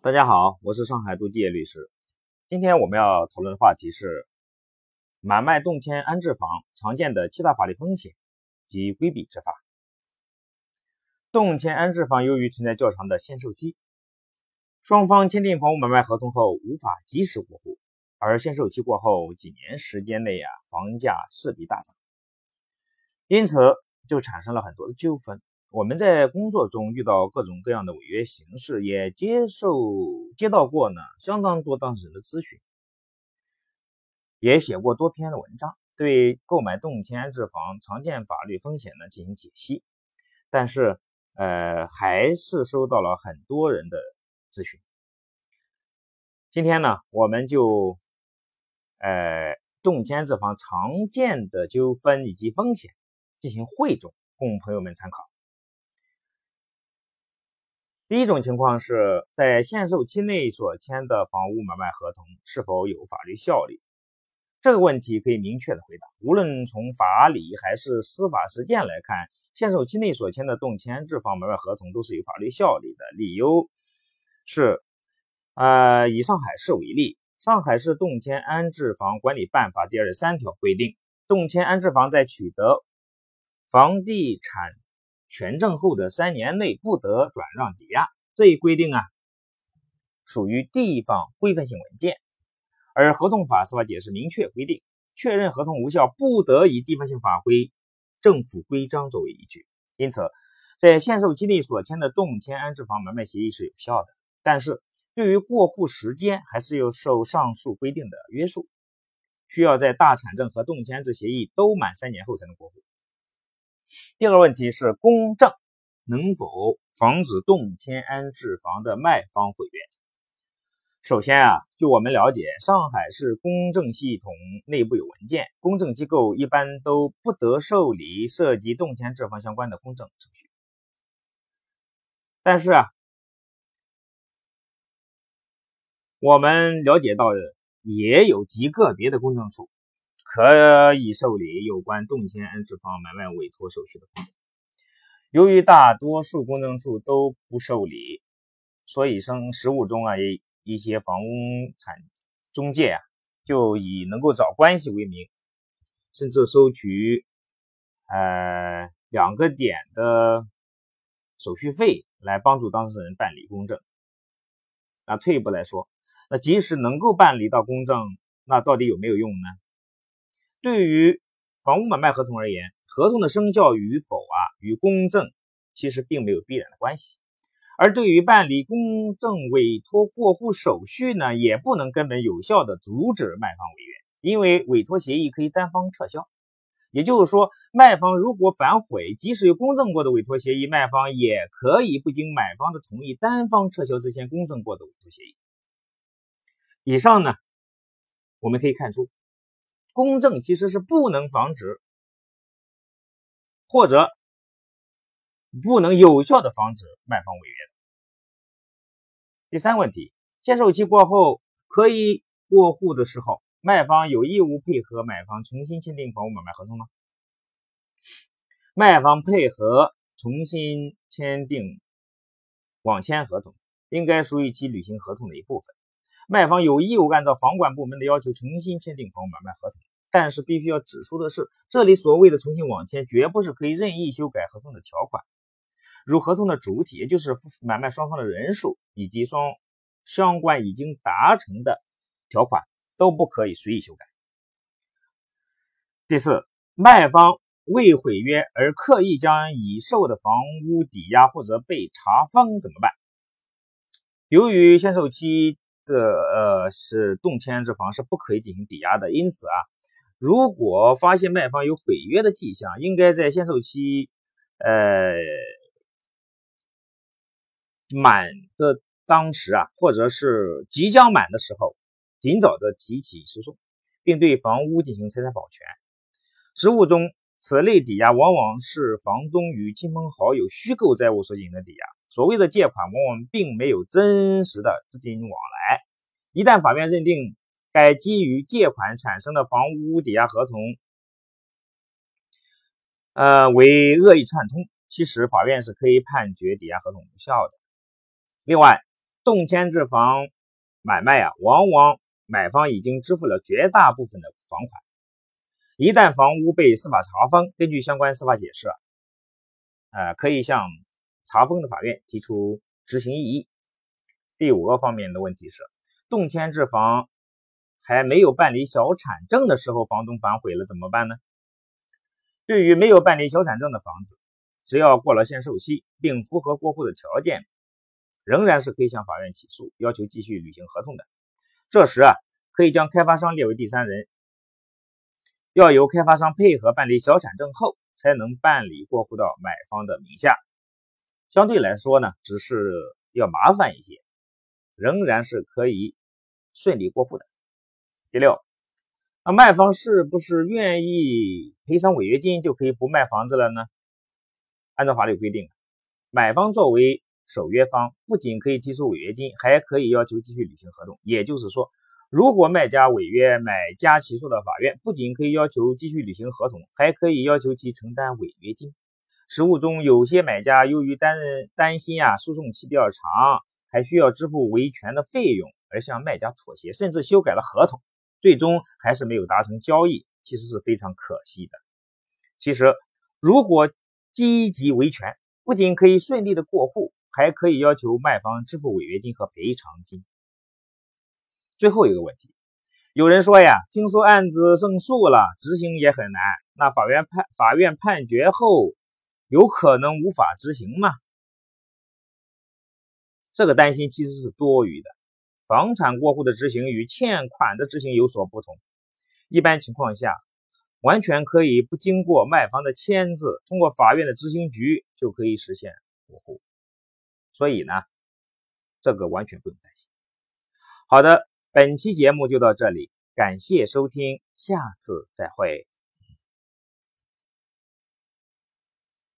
大家好，我是上海杜继业律师。今天我们要讨论的话题是买卖动迁安置房常见的七大法律风险及规避之法。动迁安置房由于存在较长的限售期，双方签订房屋买卖合同后无法及时过户，而限售期过后几年时间内啊，房价势必大涨，因此就产生了很多的纠纷。我们在工作中遇到各种各样的违约形式，也接受接到过呢相当多当事人的咨询，也写过多篇的文章，对购买动迁安置房常见法律风险呢进行解析，但是呃还是收到了很多人的咨询。今天呢，我们就呃动迁安置房常见的纠纷以及风险进行汇总，供朋友们参考。第一种情况是在限售期内所签的房屋买卖合同是否有法律效力？这个问题可以明确的回答，无论从法理还是司法实践来看，限售期内所签的动迁置房买卖合同都是有法律效力的。理由是，呃，以上海市为例，《上海市动迁安置房管理办法》第二十三条规定，动迁安置房在取得房地产权证后的三年内不得转让抵押，这一规定啊，属于地方规范性文件。而合同法司法解释明确规定，确认合同无效不得以地方性法规、政府规章作为依据。因此，在限售期内所签的动迁安置房买卖协议是有效的，但是对于过户时间还是要受上述规定的约束，需要在大产证和动迁安置协议都满三年后才能过户。第二个问题是公证能否防止动迁安置房的卖方毁约？首先啊，就我们了解，上海市公证系统内部有文件，公证机构一般都不得受理涉及动迁置房相关的公证程序。但是啊，我们了解到的也有极个别的公证处。可以受理有关动迁安置房买卖委托手续的公证。由于大多数公证处都不受理，所以生实务中啊，一一些房产中介啊，就以能够找关系为名，甚至收取呃两个点的手续费来帮助当事人办理公证。那退一步来说，那即使能够办理到公证，那到底有没有用呢？对于房屋买卖合同而言，合同的生效与否啊，与公证其实并没有必然的关系。而对于办理公证委托过户手续呢，也不能根本有效的阻止卖方违约，因为委托协议可以单方撤销。也就是说，卖方如果反悔，即使有公证过的委托协议，卖方也可以不经买方的同意，单方撤销之前公证过的委托协议。以上呢，我们可以看出。公证其实是不能防止，或者不能有效的防止卖方违约。第三个问题，限售期过后可以过户的时候，卖方有义务配合买方重新签订房屋买卖合同吗？卖方配合重新签订网签合同，应该属于其履行合同的一部分。卖方有义务按照房管部门的要求重新签订房屋买卖合同。但是必须要指出的是，这里所谓的重新网签，绝不是可以任意修改合同的条款，如合同的主体，也就是买卖双方的人数以及双相关已经达成的条款，都不可以随意修改。第四，卖方未毁约而刻意将已售的房屋抵押或者被查封怎么办？由于限售期的呃是动迁这房是不可以进行抵押的，因此啊。如果发现卖方有毁约的迹象，应该在限售期呃满的当时啊，或者是即将满的时候，尽早的提起诉讼，并对房屋进行财产保全。实务中，此类抵押往往是房东与亲朋好友虚构债务所进行的抵押，所谓的借款往往并没有真实的资金往来。一旦法院认定，该基于借款产生的房屋抵押合同，呃，为恶意串通，其实法院是可以判决抵押合同无效的。另外，动迁置房买卖啊，往往买方已经支付了绝大部分的房款。一旦房屋被司法查封，根据相关司法解释啊，呃，可以向查封的法院提出执行异议。第五个方面的问题是，动迁置房还没有办理小产证的时候，房东反悔了怎么办呢？对于没有办理小产证的房子，只要过了限售期，并符合过户的条件，仍然是可以向法院起诉，要求继续履行合同的。这时啊，可以将开发商列为第三人，要由开发商配合办理小产证后，才能办理过户到买方的名下。相对来说呢，只是要麻烦一些，仍然是可以顺利过户的。第六。那卖方是不是愿意赔偿违约金就可以不卖房子了呢？按照法律规定，买方作为守约方，不仅可以提出违约金，还可以要求继续履行合同。也就是说，如果卖家违约，买家起诉到法院，不仅可以要求继续履行合同，还可以要求其承担违约金。实务中，有些买家由于担担心啊诉讼期比较长，还需要支付维权的费用，而向卖家妥协，甚至修改了合同。最终还是没有达成交易，其实是非常可惜的。其实，如果积极维权，不仅可以顺利的过户，还可以要求卖方支付违约金和赔偿金。最后一个问题，有人说呀，听说案子胜诉了，执行也很难，那法院判法院判决后，有可能无法执行吗？这个担心其实是多余的。房产过户的执行与欠款的执行有所不同。一般情况下，完全可以不经过卖方的签字，通过法院的执行局就可以实现过户。所以呢，这个完全不用担心。好的，本期节目就到这里，感谢收听，下次再会。